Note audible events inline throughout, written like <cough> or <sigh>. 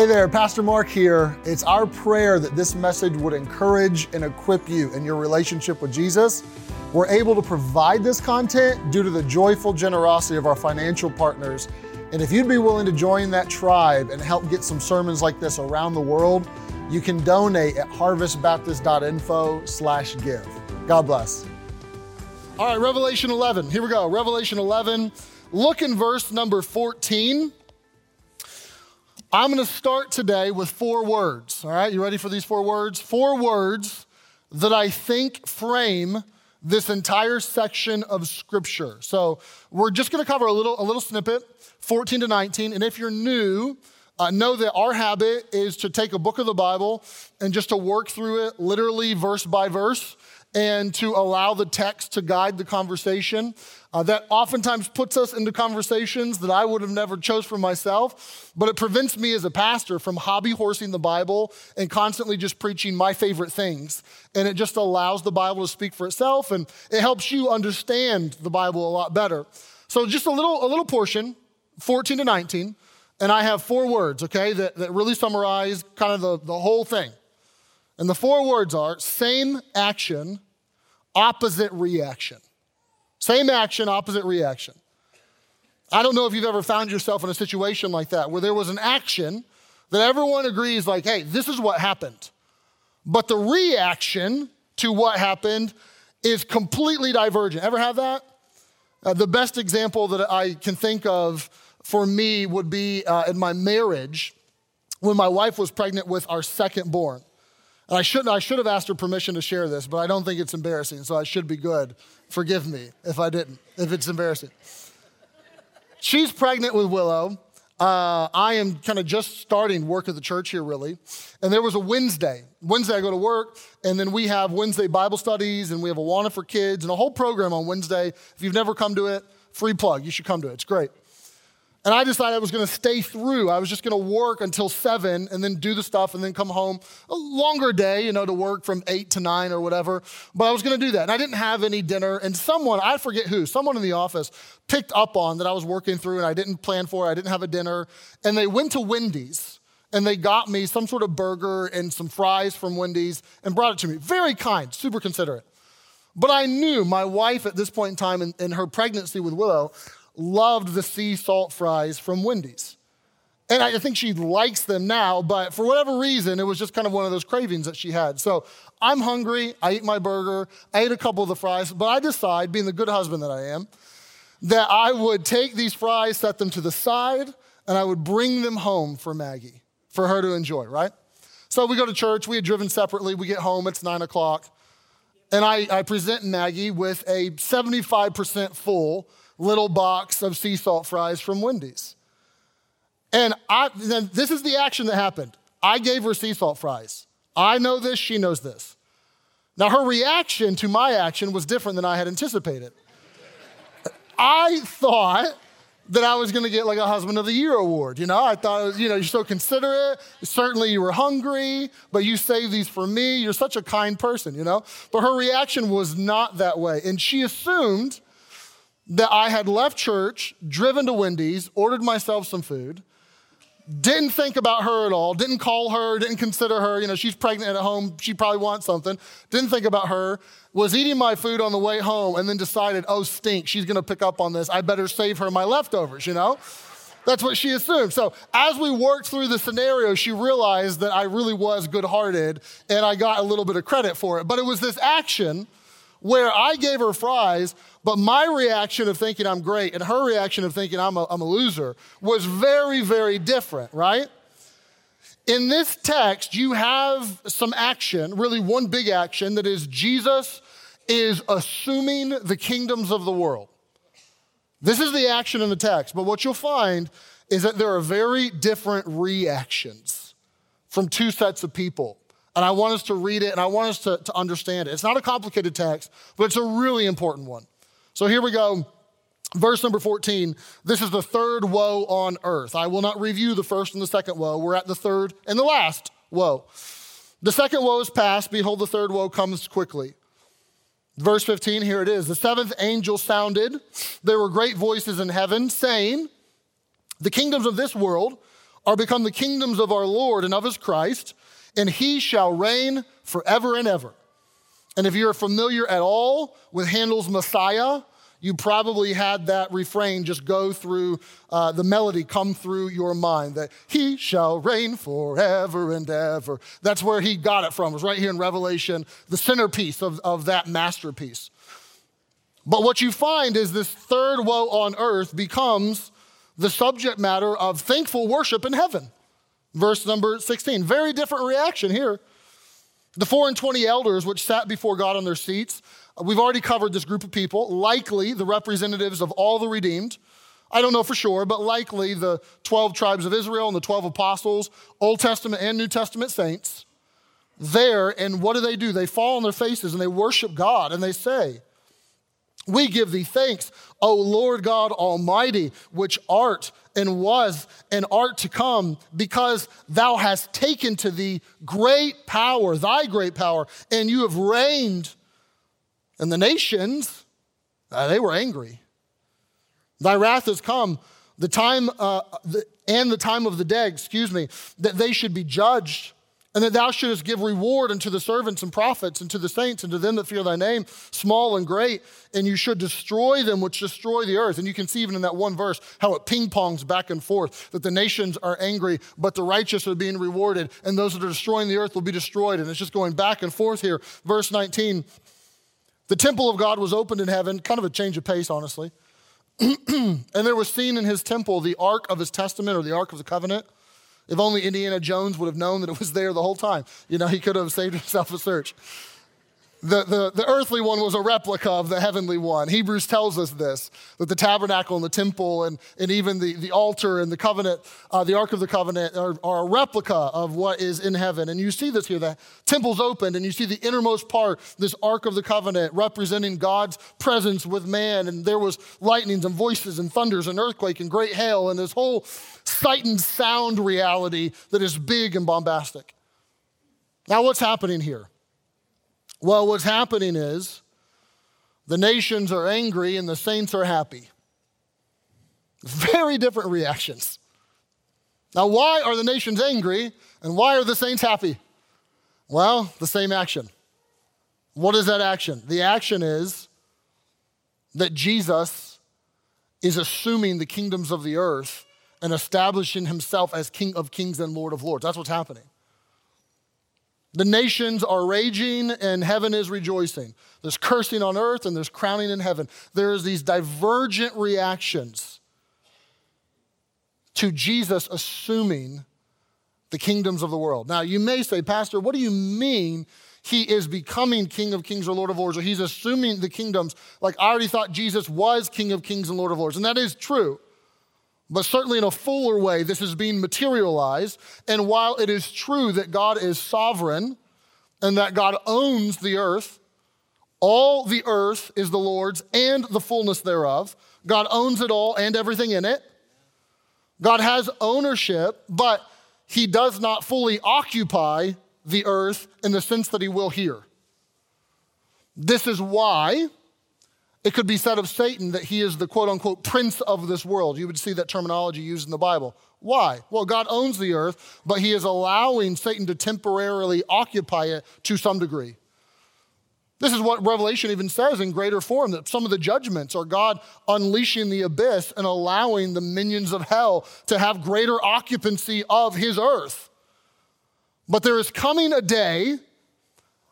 Hey there, Pastor Marc here. It's our prayer that this message would encourage and equip you in your relationship with Jesus. We're able to provide this content due to the joyful generosity of our financial partners. And if you'd be willing to join that tribe and help get some sermons like this around the world, you can donate at harvestbaptist.info slash give. God bless. All right, Revelation 11. Here we go. Revelation 11. Look in verse number 14. I'm going to start today with four words. All right, you ready for these four words? Four words that I think frame this entire section of scripture. So we're just going to cover a little, a little snippet, 14 to 19. And if you're new, uh, know that our habit is to take a book of the Bible and just to work through it literally verse by verse and to allow the text to guide the conversation. Uh, that oftentimes puts us into conversations that I would have never chose for myself, but it prevents me as a pastor from hobby horsing the Bible and constantly just preaching my favorite things. And it just allows the Bible to speak for itself and it helps you understand the Bible a lot better. So just a little, a little portion, 14 to 19, and I have four words, okay, that, that really summarize kind of the, the whole thing. And the four words are same action, opposite reaction. Same action, opposite reaction. I don't know if you've ever found yourself in a situation like that where there was an action that everyone agrees, like, hey, this is what happened. But the reaction to what happened is completely divergent. Ever have that? Uh, the best example that I can think of for me would be uh, in my marriage when my wife was pregnant with our second born. And I shouldn't, I should have asked her permission to share this, but I don't think it's embarrassing, so I should be good. Forgive me if I didn't, if it's embarrassing. She's pregnant with Willow. Uh, I am kind of just starting work at the church here, really. And there was a Wednesday. Wednesday, I go to work, and then we have Wednesday Bible studies, and we have Awana for kids, and a whole program on Wednesday. If you've never come to it, free plug. You should come to it. It's great. And I decided I was going to stay through. I was just going to work until seven and then do the stuff and then come home. A longer day, you know, to work from eight to nine or whatever. But I was going to do that. And I didn't have any dinner. And someone, I forget who, someone in the office picked up on that I was working through and I didn't plan for it. I didn't have a dinner. And they went to Wendy's and they got me some sort of burger and some fries from Wendy's and brought it to me. Very kind, super considerate. But I knew my wife at this point in time in, in her pregnancy with Willow loved the sea salt fries from Wendy's. And I think she likes them now, but for whatever reason, it was just kind of one of those cravings that she had. So I'm hungry. I eat my burger. I ate a couple of the fries, but I decide, being the good husband that I am, that I would take these fries, set them to the side, and I would bring them home for Maggie, for her to enjoy, right? So we go to church. We had driven separately. We get home. It's nine o'clock. And I, I present Maggie with a 75% full little box of sea salt fries from Wendy's. And I, then this is the action that happened. I gave her sea salt fries. I know this, she knows this. Now, her reaction to my action was different than I had anticipated. I thought that I was gonna get like a Husband of the Year award. You know, I thought, you know, you're so considerate. Certainly you were hungry, but you saved these for me. You're such a kind person, you know? But her reaction was not that way. And she assumed that I had left church, driven to Wendy's, ordered myself some food, didn't think about her at all, didn't call her, didn't consider her. You know, she's pregnant at home, she probably wants something, didn't think about her, was eating my food on the way home, and then decided, oh, stink, she's gonna pick up on this. I better save her my leftovers, you know? That's what she assumed. So, as we worked through the scenario, she realized that I really was good hearted and I got a little bit of credit for it. But it was this action where I gave her fries, but my reaction of thinking I'm great and her reaction of thinking I'm a, I'm a loser was very, very different, right? In this text, you have some action, really one big action, that is Jesus is assuming the kingdoms of the world. This is the action in the text, but what you'll find is that there are very different reactions from two sets of people. And I want us to read it and I want us to, to understand it. It's not a complicated text, but it's a really important one. So here we go. Verse number 14. This is the third woe on earth. I will not review the first and the second woe. We're at the third and the last woe. The second woe is past. Behold, the third woe comes quickly. Verse 15, here it is. The seventh angel sounded. There were great voices in heaven saying, The kingdoms of this world are become the kingdoms of our Lord and of his Christ, and he shall reign forever and ever. And if you're familiar at all with Handel's Messiah, you probably had that refrain just go through uh, the melody, come through your mind that he shall reign forever and ever. That's where he got it from, it was right here in Revelation, the centerpiece of, of that masterpiece. But what you find is this third woe on earth becomes the subject matter of thankful worship in heaven. Verse number 16. Very different reaction here. The four and twenty elders which sat before God on their seats, uh, we've already covered this group of people, likely the representatives of all the redeemed. I don't know for sure, but likely the 12 tribes of Israel and the 12 apostles, Old Testament and New Testament saints. There, and what do they do? They fall on their faces and they worship God and they say, we give thee thanks, O Lord God Almighty, which art and was and art to come, because thou hast taken to thee great power, thy great power, and you have reigned. And the nations, uh, they were angry. Thy wrath has come, the time uh, the, and the time of the day, excuse me, that they should be judged and that thou shouldest give reward unto the servants and prophets and to the saints and to them that fear thy name, small and great, and you should destroy them which destroy the earth. And you can see even in that one verse how it ping pongs back and forth that the nations are angry, but the righteous are being rewarded, and those that are destroying the earth will be destroyed. And it's just going back and forth here. Verse 19 The temple of God was opened in heaven, kind of a change of pace, honestly. <clears throat> and there was seen in his temple the ark of his testament or the ark of the covenant if only Indiana Jones would have known that it was there the whole time. You know, he could have saved himself a search. The, the, the earthly one was a replica of the heavenly one. Hebrews tells us this that the tabernacle and the temple and, and even the, the altar and the covenant, uh, the Ark of the Covenant, are, are, a replica of what is in heaven. And you see this here the temple's opened, and you see the innermost part, this Ark of the Covenant, representing God's presence with man. And there was lightnings and voices and thunders and earthquake and great hail and this whole sight and sound reality that is big and bombastic. Now, what's happening here? Well, what's happening is the nations are angry and the saints are happy. Very different reactions. Now, why are the nations angry and why are the saints happy? Well, the same action. What is that action? The action is that Jesus is assuming the kingdoms of the earth and establishing himself as King of kings and Lord of lords. That's what's happening. The nations are raging and heaven is rejoicing. There's cursing on earth and there's crowning in heaven. There's these divergent reactions to Jesus assuming the kingdoms of the world. Now, you may say, Pastor, what do you mean he is becoming King of Kings or Lord of Lords, or he's assuming the kingdoms? Like, I already thought Jesus was King of Kings and Lord of Lords, and that is true. But certainly in a fuller way, this is being materialized. And while it is true that God is sovereign and that God owns the earth, all the earth is the Lord's and the fullness thereof. God owns it all and everything in it. God has ownership, but he does not fully occupy the earth in the sense that he will here. This is why it could be said of Satan that he is the quote unquote prince of this world. You would see that terminology used in the Bible. Why? Well, God owns the earth, but he is allowing Satan to temporarily occupy it to some degree. This is what Revelation even says in greater form that some of the judgments are God unleashing the abyss and allowing the minions of hell to have greater occupancy of his earth. But there is coming a day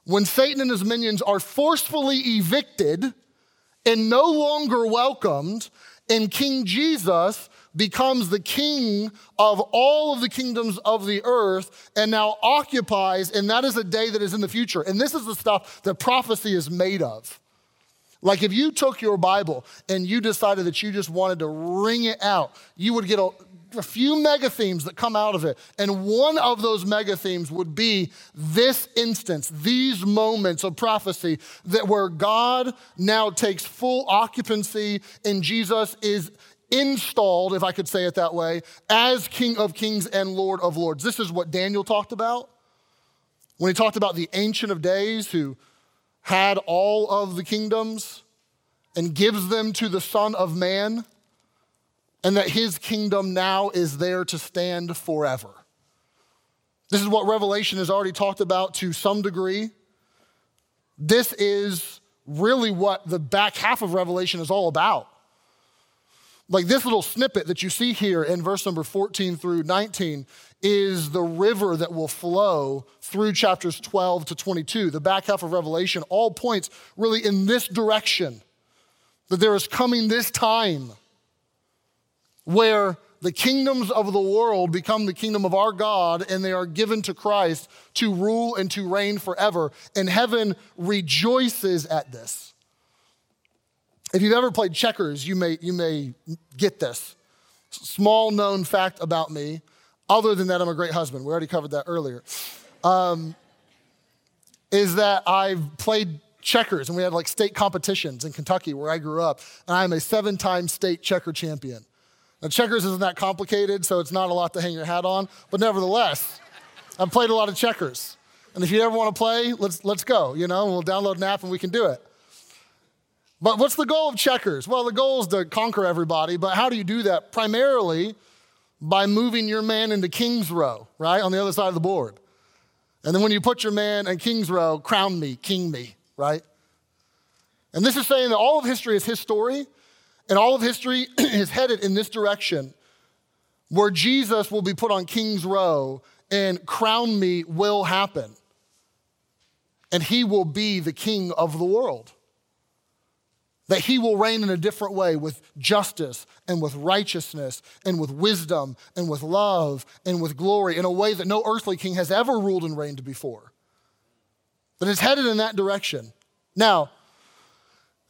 when Satan and his minions are forcefully evicted and no longer welcomed, and King Jesus becomes the king of all of the kingdoms of the earth and now occupies, and that is a day that is in the future. And this is the stuff that prophecy is made of. Like if you took your Bible and you decided that you just wanted to wring it out, you would get a, a few mega themes that come out of it. And one of those mega themes would be this instance, these moments of prophecy that where God now takes full occupancy and Jesus is installed, if I could say it that way, as King of Kings and Lord of Lords. This is what Daniel talked about when he talked about the Ancient of Days who had all of the kingdoms and gives them to the Son of Man and that his kingdom now is there to stand forever. This is what Revelation has already talked about to some degree. This is really what the back half of Revelation is all about. Like this little snippet that you see here in verse number 14 through 19 is the river that will flow through chapters 12 to 22. The back half of Revelation all points really in this direction that there is coming this time where the kingdoms of the world become the kingdom of our God and they are given to Christ to rule and to reign forever. And heaven rejoices at this. If you've ever played checkers, you may, you may get this. Small known fact about me, other than that, I'm a great husband. We already covered that earlier. Um, is that I've played checkers and we had like state competitions in Kentucky where I grew up, and I'm a seven time state checker champion. Now, checkers isn't that complicated, so it's not a lot to hang your hat on, but nevertheless, I've played a lot of checkers. And if you ever want to play, let's, let's go, you know, we'll download an app and we can do it. But what's the goal of checkers? Well, the goal is to conquer everybody, but how do you do that? Primarily by moving your man into King's Row, right, on the other side of the board. And then when you put your man in King's Row, crown me, king me, right? And this is saying that all of history is his story, and all of history <clears throat> is headed in this direction where Jesus will be put on King's Row and crown me will happen. And he will be the king of the world. That he will reign in a different way with justice and with righteousness and with wisdom and with love and with glory in a way that no earthly king has ever ruled and reigned before. That it's headed in that direction. Now,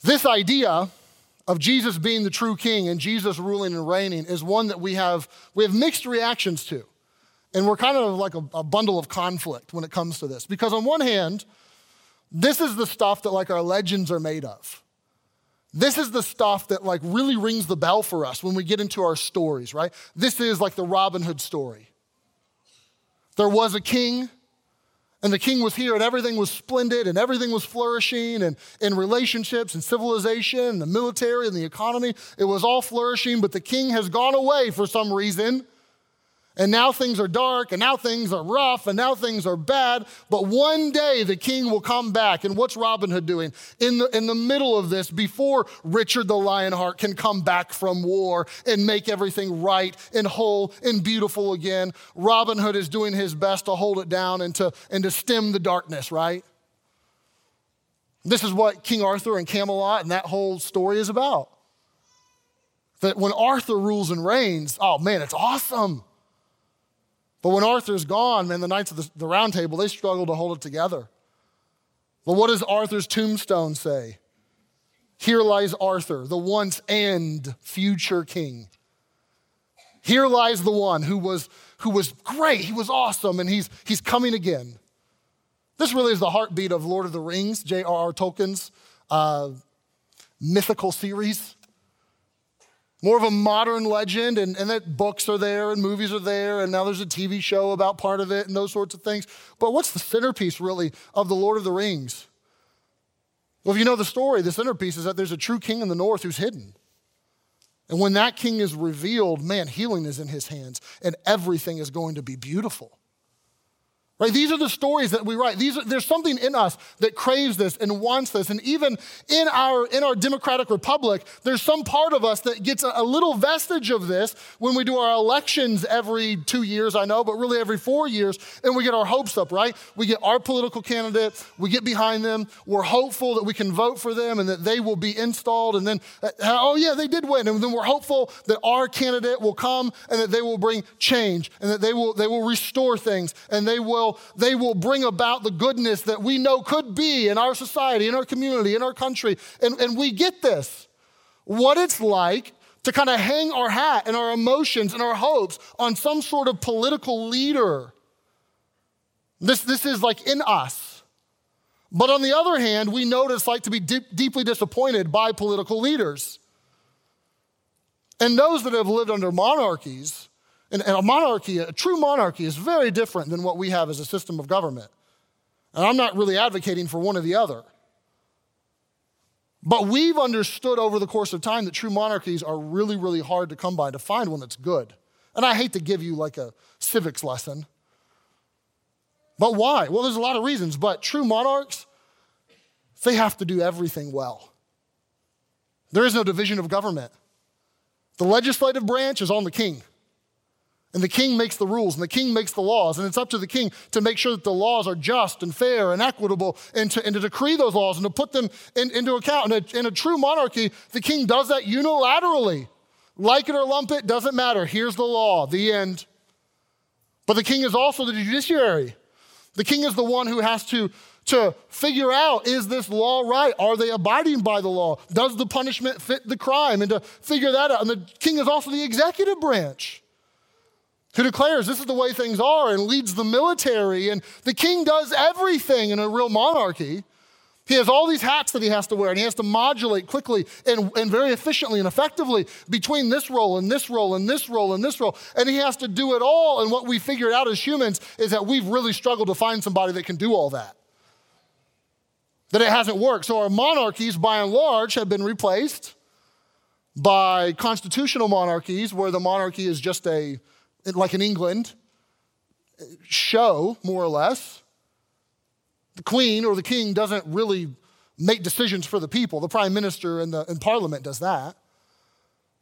this idea of Jesus being the true king and Jesus ruling and reigning is one that we have, we have mixed reactions to. And we're kind of like a, a, bundle of conflict when it comes to this. Because on one hand, this is the stuff that like our legends are made of. This is the stuff that like really rings the bell for us when we get into our stories, right? This is like the Robin Hood story. There was a king and the king was here, and everything was splendid, and everything was flourishing, and in relationships and civilization, and the military and the economy, it was all flourishing, but the king has gone away for some reason and now things are dark, and now things are rough, and now things are bad. But one day the king will come back. And what's Robin Hood doing? In the, in the middle of this, before Richard the Lionheart can come back from war and make everything right and whole and beautiful again, Robin Hood is doing his best to hold it down and to, and to stem the darkness, right? This is what King Arthur and Camelot and that whole story is about. That when Arthur rules and reigns, oh man, it's awesome. But when Arthur's gone, man, the Knights of the, the Round Table, they struggle to hold it together. But what does Arthur's tombstone say? Here lies Arthur, the once and future king. Here lies the one who was, who was great, he was awesome, and he's, he's coming again. This really is the heartbeat of Lord of the Rings, J.R.R. Tolkien's uh, mythical series more of a modern legend, and, and that books are there and movies are there, and now there's a TV show about part of it and those sorts of things. But what's the centerpiece, really, of The Lord of the Rings? Well, if you know the story, the centerpiece is that there's a true king in the north who's hidden. And when that king is revealed, man, healing is in his hands, and everything is going to be beautiful. Right? These are the stories that we write. These are, there's something in us that craves this and wants this. And even in our, in our democratic republic, there's some part of us that gets a, a little vestige of this when we do our elections every two years, I know, but really every four years, and we get our hopes up, right? We get our political candidate, we get behind them, we're hopeful that we can vote for them and that they will be installed. And then, uh, oh yeah, they did win. And then we're hopeful that our candidate will come and that they will bring change and that they will, they will restore things and they will they will bring about the goodness that we know could be in our society, in our community, in our country. And, and we get this. What it's like to kind of hang our hat and our emotions and our hopes on some sort of political leader. This, this is like in us. But on the other hand, we know what it's like to be deep, deeply disappointed by political leaders. And those that have lived under monarchies and, and a monarchy, a true monarchy, is very different than what we have as a system of government. And I'm not really advocating for one or the other. But we've understood over the course of time that true monarchies are really, really hard to come by to find one that's good. And I hate to give you like a civics lesson. But why? Well, there's a lot of reasons, but true monarchs, they have to do everything well. There is no division of government. The legislative branch is on the king. And the king makes the rules and the king makes the laws. And it's up to the king to make sure that the laws are just and fair and equitable and to, and to decree those laws and to put them in, into account. In a, in a true monarchy, the king does that unilaterally. Like it or lump it, doesn't matter. Here's the law, the end. But the king is also the judiciary. The king is the one who has to, to figure out is this law right? Are they abiding by the law? Does the punishment fit the crime? And to figure that out. And the king is also the executive branch who declares this is the way things are and leads the military. And the king does everything in a real monarchy. He has all these hats that he has to wear, and he has to modulate quickly and, and very efficiently and effectively between this role and this role and this role and this role. And he has to do it all. And what we figured out as humans is that we've really struggled to find somebody that can do all that. That it hasn't worked. So our monarchies, by and large, have been replaced by constitutional monarchies where the monarchy is just a, like in England, show, more or less the queen or the king doesn't really make decisions for the people. The prime minister and the and parliament does that.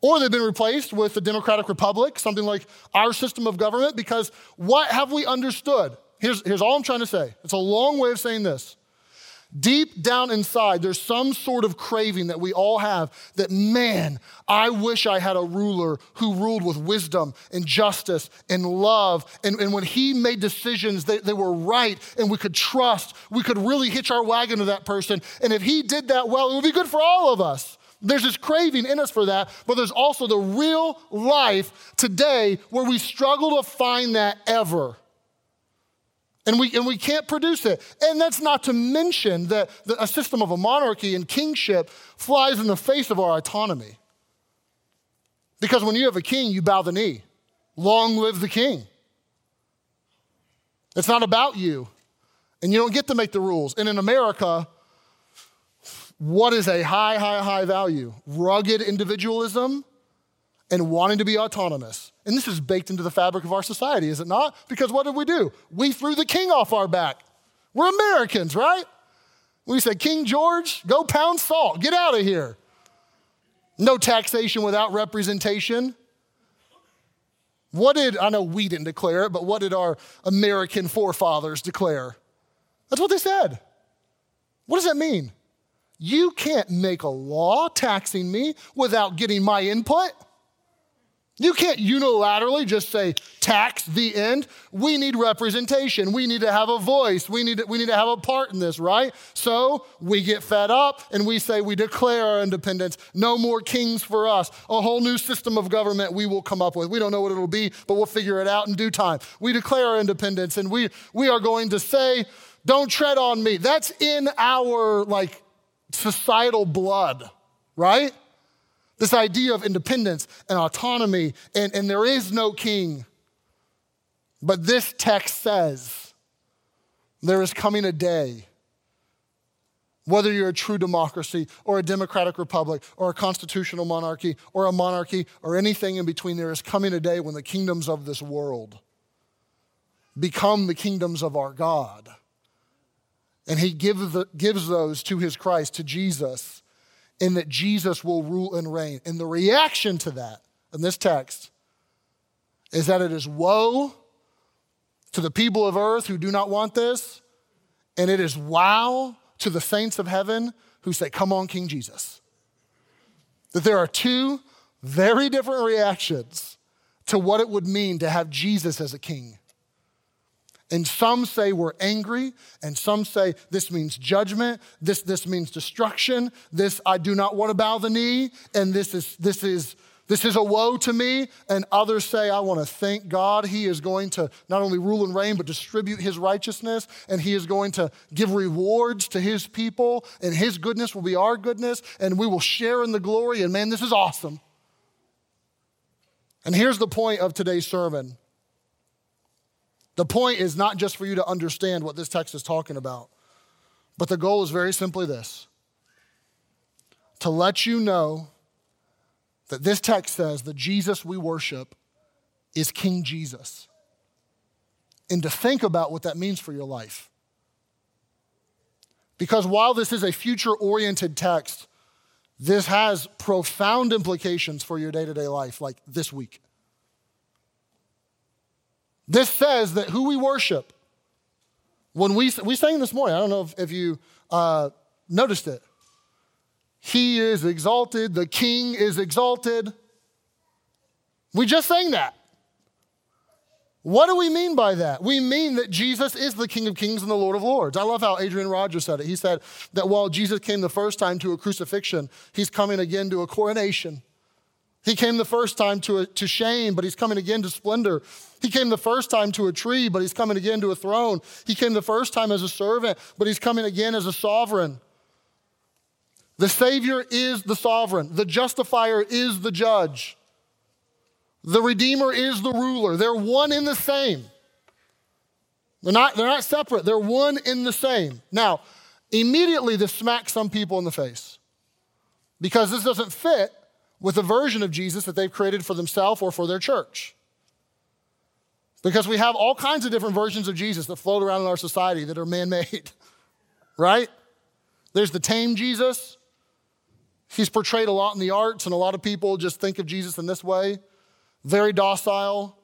Or they've been replaced with the democratic republic, something like our system of government, because what have we understood? Here's, here's all I'm trying to say. It's a long way of saying this. Deep down inside, there's some sort of craving that we all have that, man, I wish I had a ruler who ruled with wisdom and justice and love. And, and when he made decisions, they, they were right and we could trust. We could really hitch our wagon to that person. And if he did that well, it would be good for all of us. There's this craving in us for that, but there's also the real life today where we struggle to find that ever. And we, and we can't produce it. And that's not to mention that the, a system of a monarchy and kingship flies in the face of our autonomy. Because when you have a king, you bow the knee. Long live the king. It's not about you. And you don't get to make the rules. And in America, what is a high, high, high value? Rugged individualism and wanting to be autonomous. And this is baked into the fabric of our society, is it not? Because what did we do? We threw the king off our back. We're Americans, right? We said, King George, go pound salt, get out of here. No taxation without representation. What did, I know we didn't declare it, but what did our American forefathers declare? That's what they said. What does that mean? You can't make a law taxing me without getting my input. You can't unilaterally just say tax the end. We need representation. We need to have a voice. We need to, we need to have a part in this, right? So we get fed up and we say we declare our independence. No more kings for us. A whole new system of government we will come up with. We don't know what it'll be, but we'll figure it out in due time. We declare our independence and we, we are going to say, don't tread on me. That's in our like societal blood, right? This idea of independence and autonomy, and, and there is no king. But this text says there is coming a day, whether you're a true democracy or a democratic republic or a constitutional monarchy or a monarchy or anything in between, there is coming a day when the kingdoms of this world become the kingdoms of our God. And he gives, the, gives those to his Christ, to Jesus and that Jesus will rule and reign. And the reaction to that in this text is that it is woe to the people of earth who do not want this, and it is wow to the saints of heaven who say, Come on, King Jesus. That there are two very different reactions to what it would mean to have Jesus as a king. And some say we're angry, and some say this means judgment, this, this means destruction, this I do not want to bow the knee, and this is, this is, this is a woe to me. And others say, I want to thank God. He is going to not only rule and reign, but distribute his righteousness, and he is going to give rewards to his people, and his goodness will be our goodness, and we will share in the glory. And man, this is awesome. And here's the point of today's sermon the point is not just for you to understand what this text is talking about, but the goal is very simply this to let you know that this text says the Jesus we worship is King Jesus. And to think about what that means for your life. Because while this is a future oriented text, this has profound implications for your day to day life, like this week. This says that who we worship, when we, we sang this morning, I don't know if, if you uh, noticed it. He is exalted, the king is exalted. We just sang that. What do we mean by that? We mean that Jesus is the King of Kings and the Lord of Lords. I love how Adrian Rogers said it. He said that while Jesus came the first time to a crucifixion, he's coming again to a coronation. He came the first time to, a, to shame, but he's coming again to splendor. He came the first time to a tree, but he's coming again to a throne. He came the first time as a servant, but he's coming again as a sovereign. The Savior is the sovereign, the justifier is the judge. The Redeemer is the ruler. They're one in the same. They're not, they're not separate, they're one in the same. Now, immediately this smacks some people in the face because this doesn't fit with the version of Jesus that they've created for themselves or for their church. Because we have all kinds of different versions of Jesus that float around in our society that are man made, <laughs> right? There's the tame Jesus. He's portrayed a lot in the arts, and a lot of people just think of Jesus in this way very docile,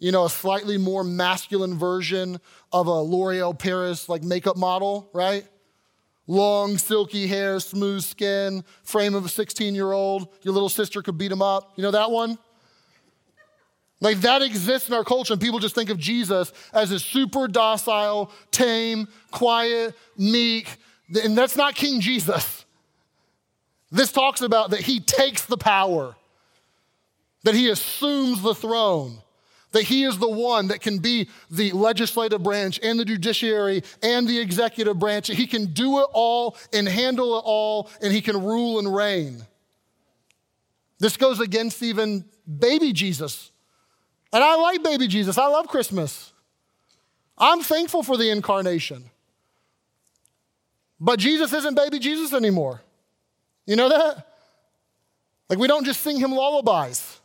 you know, a slightly more masculine version of a L'Oreal Paris like makeup model, right? Long, silky hair, smooth skin, frame of a 16 year old. Your little sister could beat him up. You know that one? Like that exists in our culture, and people just think of Jesus as a super docile, tame, quiet, meek, and that's not King Jesus. This talks about that he takes the power that he assumes the throne, that he is the one that can be the legislative branch and the judiciary and the executive branch. He can do it all and handle it all, and he can rule and reign. This goes against even baby Jesus. And I like baby Jesus, I love Christmas. I'm thankful for the incarnation. But Jesus isn't baby Jesus anymore. You know that? Like, we don't just sing him lullabies.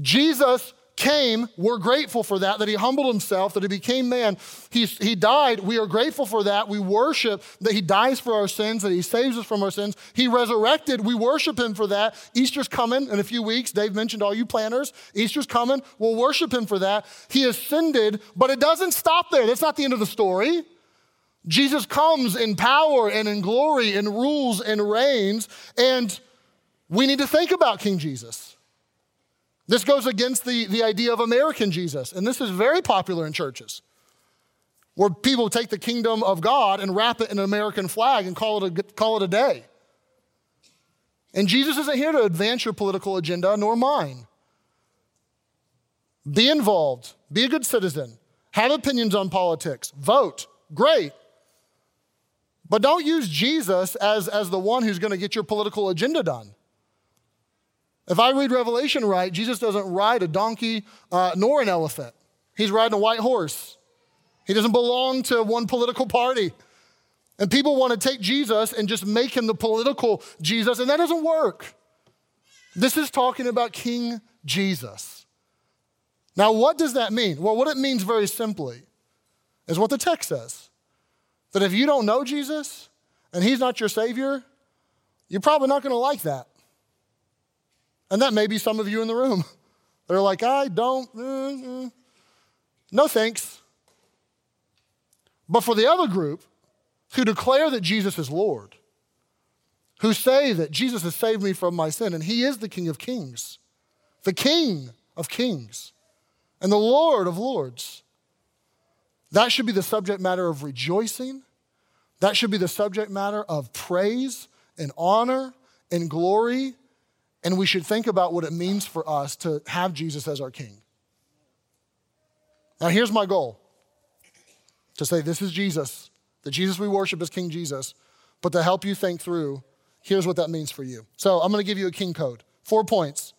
Jesus came, we're grateful for that, that he humbled himself, that he became man. He, he died, we are grateful for that. We worship that he dies for our sins, that he saves us from our sins. He resurrected, we worship him for that. Easter's coming in a few weeks. Dave mentioned all you planners. Easter's coming, we'll worship him for that. He ascended, but it doesn't stop there. That's not the end of the story. Jesus comes in power and in glory and rules and reigns, and we need to think about King Jesus. This goes against the, the idea of American Jesus, and this is very popular in churches, where people take the kingdom of God and wrap it in an American flag and call it a, call it a day. And Jesus isn't here to advance your political agenda, nor mine. Be involved, be a good citizen, have opinions on politics, vote, great. But don't use Jesus as, as the one who's going to get your political agenda done. If I read Revelation right, Jesus doesn't ride a donkey uh, nor an elephant. He's riding a white horse. He doesn't belong to one political party. And people want to take Jesus and just make him the political Jesus, and that doesn't work. This is talking about King Jesus. Now, what does that mean? Well, what it means very simply is what the text says that if you don't know Jesus and he's not your Savior, you're probably not going to like that. And that may be some of you in the room. <laughs> They're like, I don't, uh. no thanks. But for the other group who declare that Jesus is Lord, who say that Jesus has saved me from my sin and he is the King of kings, the King of kings, and the Lord of lords, that should be the subject matter of rejoicing. That should be the subject matter of praise and honor and glory and we should think about what it means for us to have Jesus as our King. Now, here's my goal to say, This is Jesus. The Jesus we worship is King Jesus. But to help you think through, here's what that means for you. So, I'm going to give you a King code four points.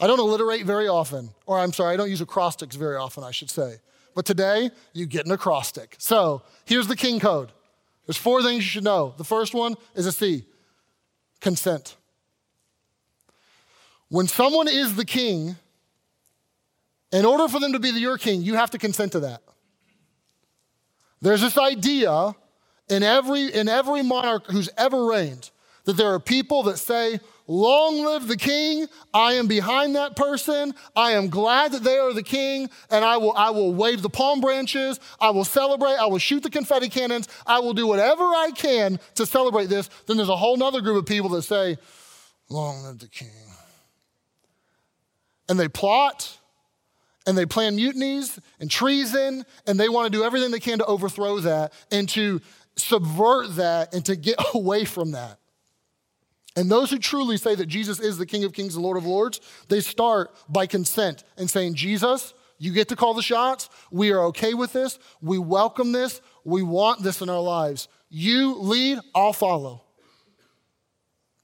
I don't alliterate very often, or I'm sorry, I don't use acrostics very often, I should say. But today, you get an acrostic. So, here's the King code There's four things you should know. The first one is a C consent. When someone is the king, in order for them to be your king, you have to consent to that. There's this idea in every, in every monarch who's ever reigned that there are people that say, Long live the king. I am behind that person. I am glad that they are the king, and I will, I will wave the palm branches. I will celebrate. I will shoot the confetti cannons. I will do whatever I can to celebrate this. Then there's a whole other group of people that say, Long live the king. And they plot and they plan mutinies and treason, and they want to do everything they can to overthrow that and to subvert that and to get <laughs> away from that. And those who truly say that Jesus is the King of Kings and Lord of Lords, they start by consent and saying, Jesus, you get to call the shots. We are okay with this. We welcome this. We want this in our lives. You lead, I'll follow.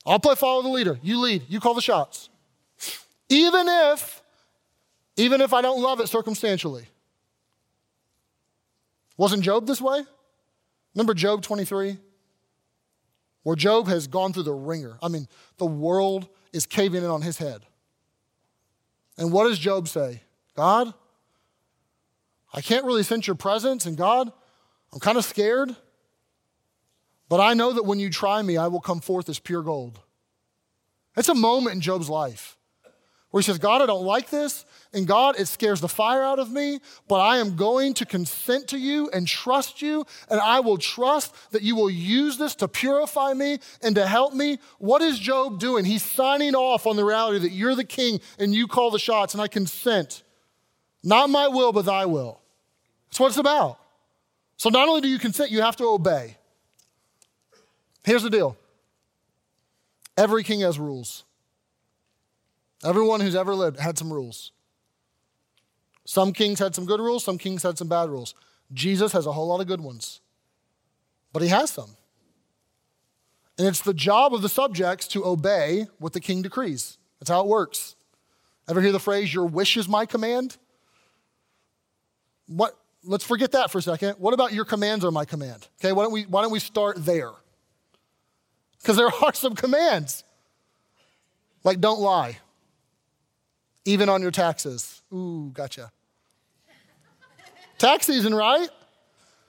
I'll play follow the leader. You lead, you call the shots. Even if, even if I don't love it circumstantially. Wasn't Job this way? Remember Job 23? where Job has gone through the ringer. I mean, the world is caving in on his head. And what does Job say? God, I can't really sense your presence, and God, I'm kind of scared, but I know that when you try me, I will come forth as pure gold. It's a moment in Job's life where he says, God, I don't like this. And God, it scares the fire out of me, but I am going to consent to you and trust you. And I will trust that you will use this to purify me and to help me. What is Job doing? He's signing off on the reality that you're the king and you call the shots, and I consent. Not my will, but thy will. That's what it's about. So not only do you consent, you have to obey. Here's the deal every king has rules. Everyone who's ever lived had some rules. Some kings had some good rules, some kings had some bad rules. Jesus has a whole lot of good ones, but he has some. And it's the job of the subjects to obey what the king decrees. That's how it works. Ever hear the phrase, your wish is my command? What, let's forget that for a second. What about your commands are my command? Okay, why don't we, why don't we start there? Because there <laughs> are some commands. Like, don't lie even on your taxes. Ooh, gotcha. Tax season, right?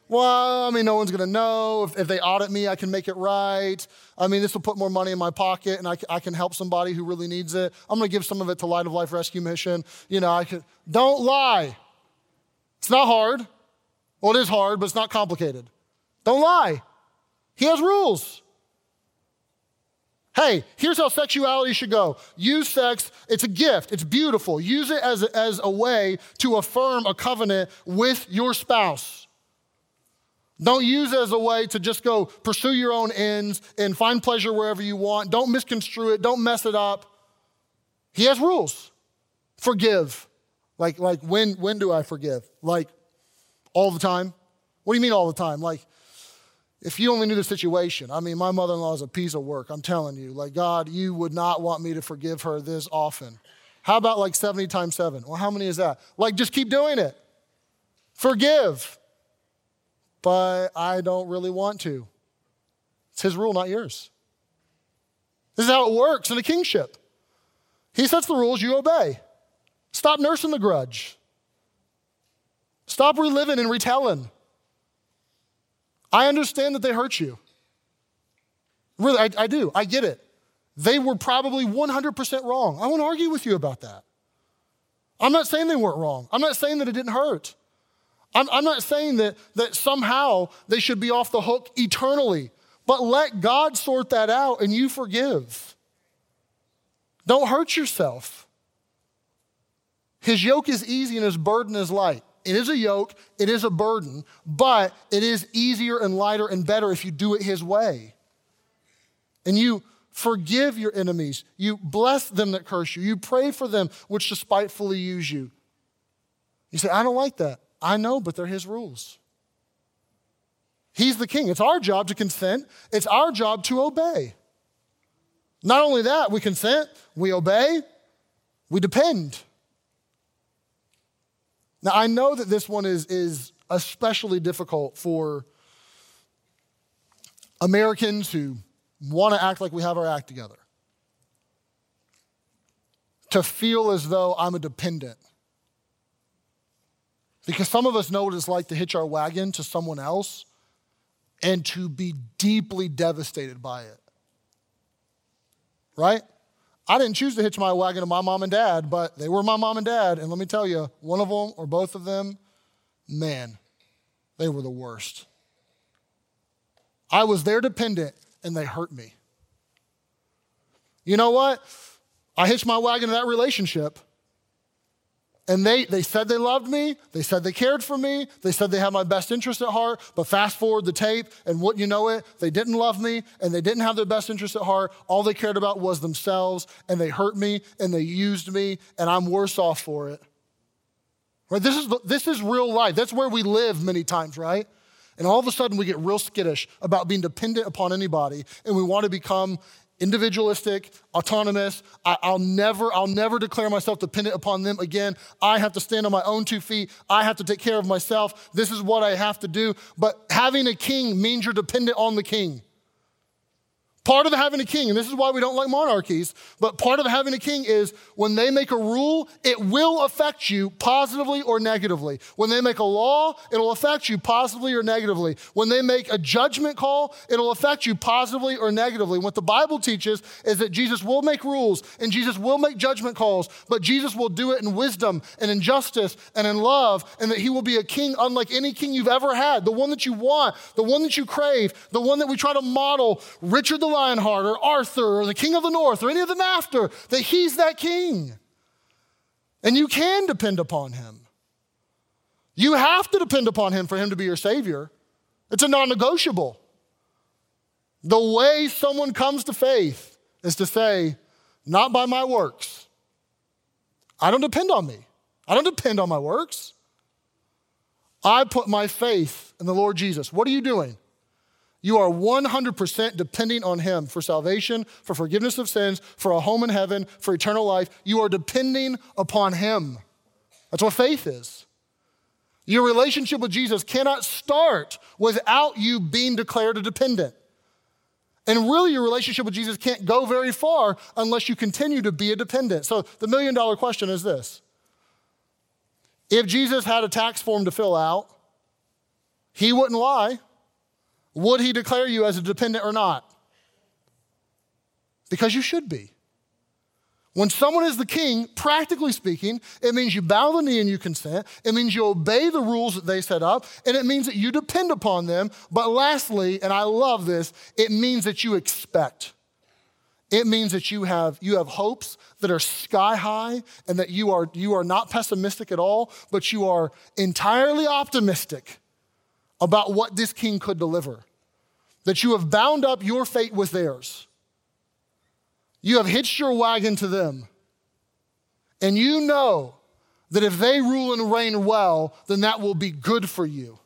Well, I mean, no one's going to know. If, if, they audit me, I can make it right. I mean, this will put more money in my pocket and I, I can help somebody who really needs it. I'm going to give some of it to Light of Life Rescue Mission. You know, I can. Don't lie. It's not hard. Well, it is hard, but it's not complicated. Don't lie. He has rules. Hey, here's how sexuality should go. Use sex, it's a gift, it's beautiful. Use it as a, as a way to affirm a covenant with your spouse. Don't use it as a way to just go pursue your own ends and find pleasure wherever you want. Don't misconstrue it, don't mess it up. He has rules. Forgive. Like, like when, when do I forgive? Like all the time? What do you mean all the time? Like, if you only knew the situation, I mean, my mother in law is a piece of work. I'm telling you. Like, God, you would not want me to forgive her this often. How about like 70 times seven? Well, how many is that? Like, just keep doing it. Forgive. But I don't really want to. It's his rule, not yours. This is how it works in a kingship. He sets the rules, you obey. Stop nursing the grudge. Stop reliving and retelling. I understand that they hurt you. Really, I, I do. I get it. They were probably 100% wrong. I won't argue with you about that. I'm not saying they weren't wrong. I'm not saying that it didn't hurt. I'm, I'm not saying that, that somehow they should be off the hook eternally, but let God sort that out and you forgive. Don't hurt yourself. His yoke is easy and his burden is light. It is a yoke, it is a burden, but it is easier and lighter and better if you do it His way. And you forgive your enemies, you bless them that curse you, you pray for them which despitefully use you. You say, I don't like that. I know, but they're His rules. He's the king. It's our job to consent, it's our job to obey. Not only that, we consent, we obey, we depend. Now, I know that this one is, is especially difficult for Americans who want to act like we have our act together, to feel as though I'm a dependent. Because some of us know what it's like to hitch our wagon to someone else and to be deeply devastated by it. Right? I didn't choose to hitch my wagon to my mom and dad, but they were my mom and dad. And let me tell you, one of them or both of them, man, they were the worst. I was their dependent and they hurt me. You know what? I hitched my wagon to that relationship and they, they said they loved me. They said they cared for me. They said they had my best interest at heart. But fast forward the tape, and what you know it, they didn't love me and they didn't have their best interest at heart. All they cared about was themselves, and they hurt me and they used me, and I'm worse off for it. Right? This is, this is real life. That's where we live many times, right? And all of a sudden, we get real skittish about being dependent upon anybody, and we want to become individualistic, autonomous. I, will never, I'll never declare myself dependent upon them again. I have to stand on my own two feet. I have to take care of myself. This is what I have to do. But having a king means you're dependent on the king. Part of having a king, and this is why we don't like monarchies, but part of having a king is when they make a rule, it will affect you positively or negatively. When they make a law, it'll affect you positively or negatively. When they make a judgment call, it'll affect you positively or negatively. What the Bible teaches is that Jesus will make rules and Jesus will make judgment calls, but Jesus will do it in wisdom and in justice and in love, and that he will be a king unlike any king you've ever had, the one that you want, the one that you crave, the one that we try to model, Richard the Lionheart or Arthur or the King of the North or any of them after, that he's that king. And you can depend upon him. You have to depend upon him for him to be your Savior. It's a non negotiable. The way someone comes to faith is to say, not by my works. I don't depend on me. I don't depend on my works. I put my faith in the Lord Jesus. What are you doing? You are 100% depending on Him for salvation, for forgiveness of sins, for a home in heaven, for eternal life. You are depending upon Him. That's what faith is. Your relationship with Jesus cannot start without you being declared a dependent. And really, your relationship with Jesus can't go very far unless you continue to be a dependent. So, the million dollar question is this If Jesus had a tax form to fill out, he wouldn't lie. Would he declare you as a dependent or not? Because you should be. When someone is the king, practically speaking, it means you bow the knee and you consent. It means you obey the rules that they set up, and it means that you depend upon them. But lastly, and I love this, it means that you expect. It means that you have, you have hopes that are sky high and that you are, you are not pessimistic at all, but you are entirely optimistic about what this king could deliver. That you have bound up your fate with theirs. You have hitched your wagon to them. And you know that if they rule and reign well, then that will be good for you.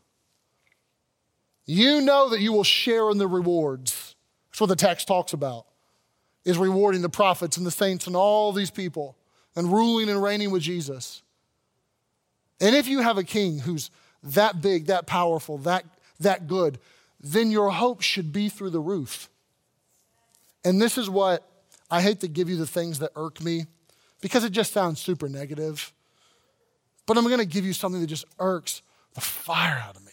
You know that you will share in the rewards. That's what the text talks about, is rewarding the prophets and the saints and all these people and ruling and reigning with Jesus. And if you have a king who's that big, that powerful, that, that good, then your hope should be through the roof. And this is what I hate to give you the things that irk me because it just sounds super negative. But I'm going to give you something that just irks the fire out of me.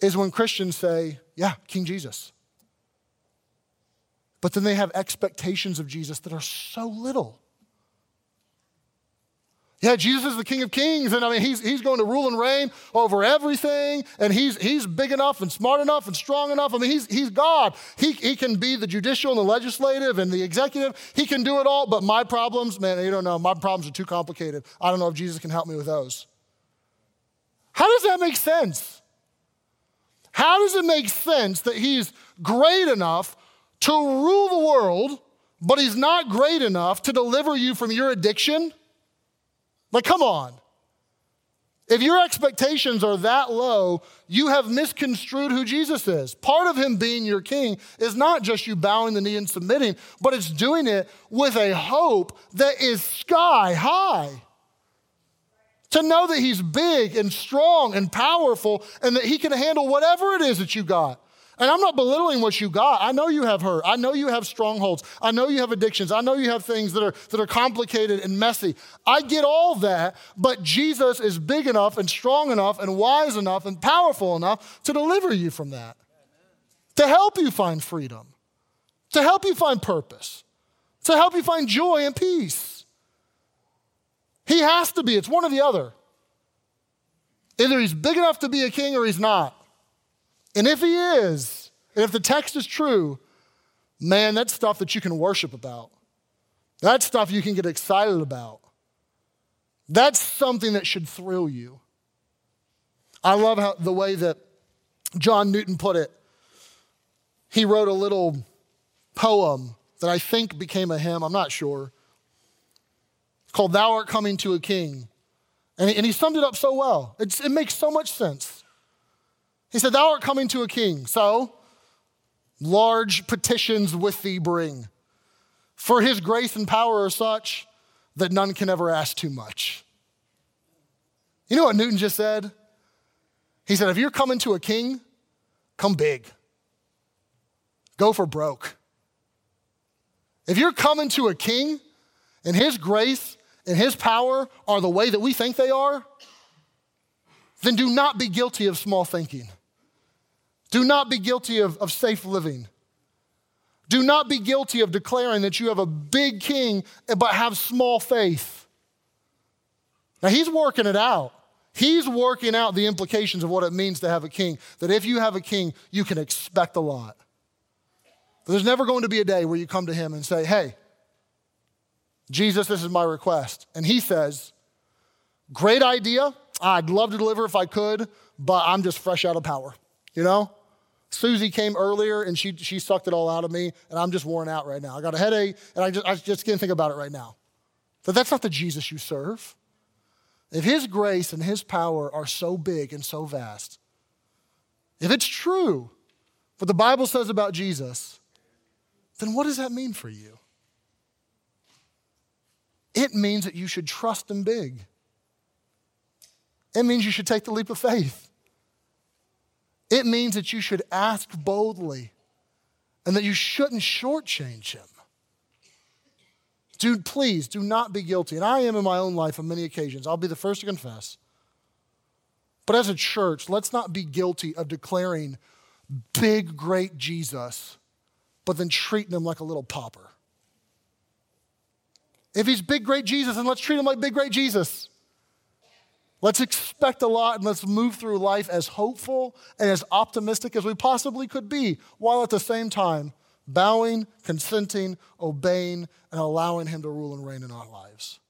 Is when Christians say, Yeah, King Jesus. But then they have expectations of Jesus that are so little. Yeah, Jesus is the King of Kings, and I mean, he's, he's going to rule and reign over everything, and he's, he's big enough and smart enough and strong enough. I mean, he's, he's God. He, he can be the judicial and the legislative and the executive. He can do it all, but my problems, man, you don't know, my problems are too complicated. I don't know if Jesus can help me with those. How does that make sense? How does it make sense that he's great enough to rule the world, but he's not great enough to deliver you from your addiction? Like, come on. If your expectations are that low, you have misconstrued who Jesus is. Part of him being your king is not just you bowing the knee and submitting, but it's doing it with a hope that is sky high. To know that He's big and strong and powerful and that He can handle whatever it is that you got. And I'm not belittling what you got. I know you have hurt. I know you have strongholds. I know you have addictions. I know you have things that are, that are complicated and messy. I get all that, but Jesus is big enough and strong enough and wise enough and powerful enough to deliver you from that, to help you find freedom, to help you find purpose, to help you find joy and peace. He has to be, it's one or the other. Either he's big enough to be a king or he's not. And if he is, and if the text is true, man, that's stuff that you can worship about. That's stuff you can get excited about. That's something that should thrill you. I love how the way that John Newton put it. He wrote a little poem that I think became a hymn, I'm not sure. Called Thou Art Coming to a King. And he, summed it up so well. It's, it makes so much sense. He said, Thou art coming to a king. So, large petitions with thee bring. For his grace and power are such that none can ever ask too much. You know what Newton just said? He said, If you're coming to a king, come big. Go for broke. If you're coming to a king and his grace and his power are the way that we think they are, then do not be guilty of small thinking. Do not be guilty of, of safe living. Do not be guilty of declaring that you have a big king but have small faith. Now, he's working it out. He's working out the implications of what it means to have a king. That if you have a king, you can expect a lot. There's never going to be a day where you come to him and say, Hey, Jesus, this is my request. And he says, Great idea. I'd love to deliver if I could, but I'm just fresh out of power. You know? Susie came earlier and she, she sucked it all out of me, and I'm just worn out right now. I got a headache, and I just, I just can't think about it right now. But that's not the Jesus you serve. If His grace and His power are so big and so vast, if it's true what the Bible says about Jesus, then what does that mean for you? It means that you should trust Him big. It means you should take the leap of faith. It means that you should ask boldly and that you shouldn't shortchange him. Dude, please do not be guilty. And I am in my own life on many occasions. I'll be the first to confess. But as a church, let's not be guilty of declaring big, great Jesus, but then treating him like a little pauper. If he's big, great Jesus, then let's treat him like big, great Jesus. Let's expect a lot and let's move through life as hopeful and as optimistic as we possibly could be, while at the same time bowing, consenting, obeying, and allowing Him to rule and reign in our lives.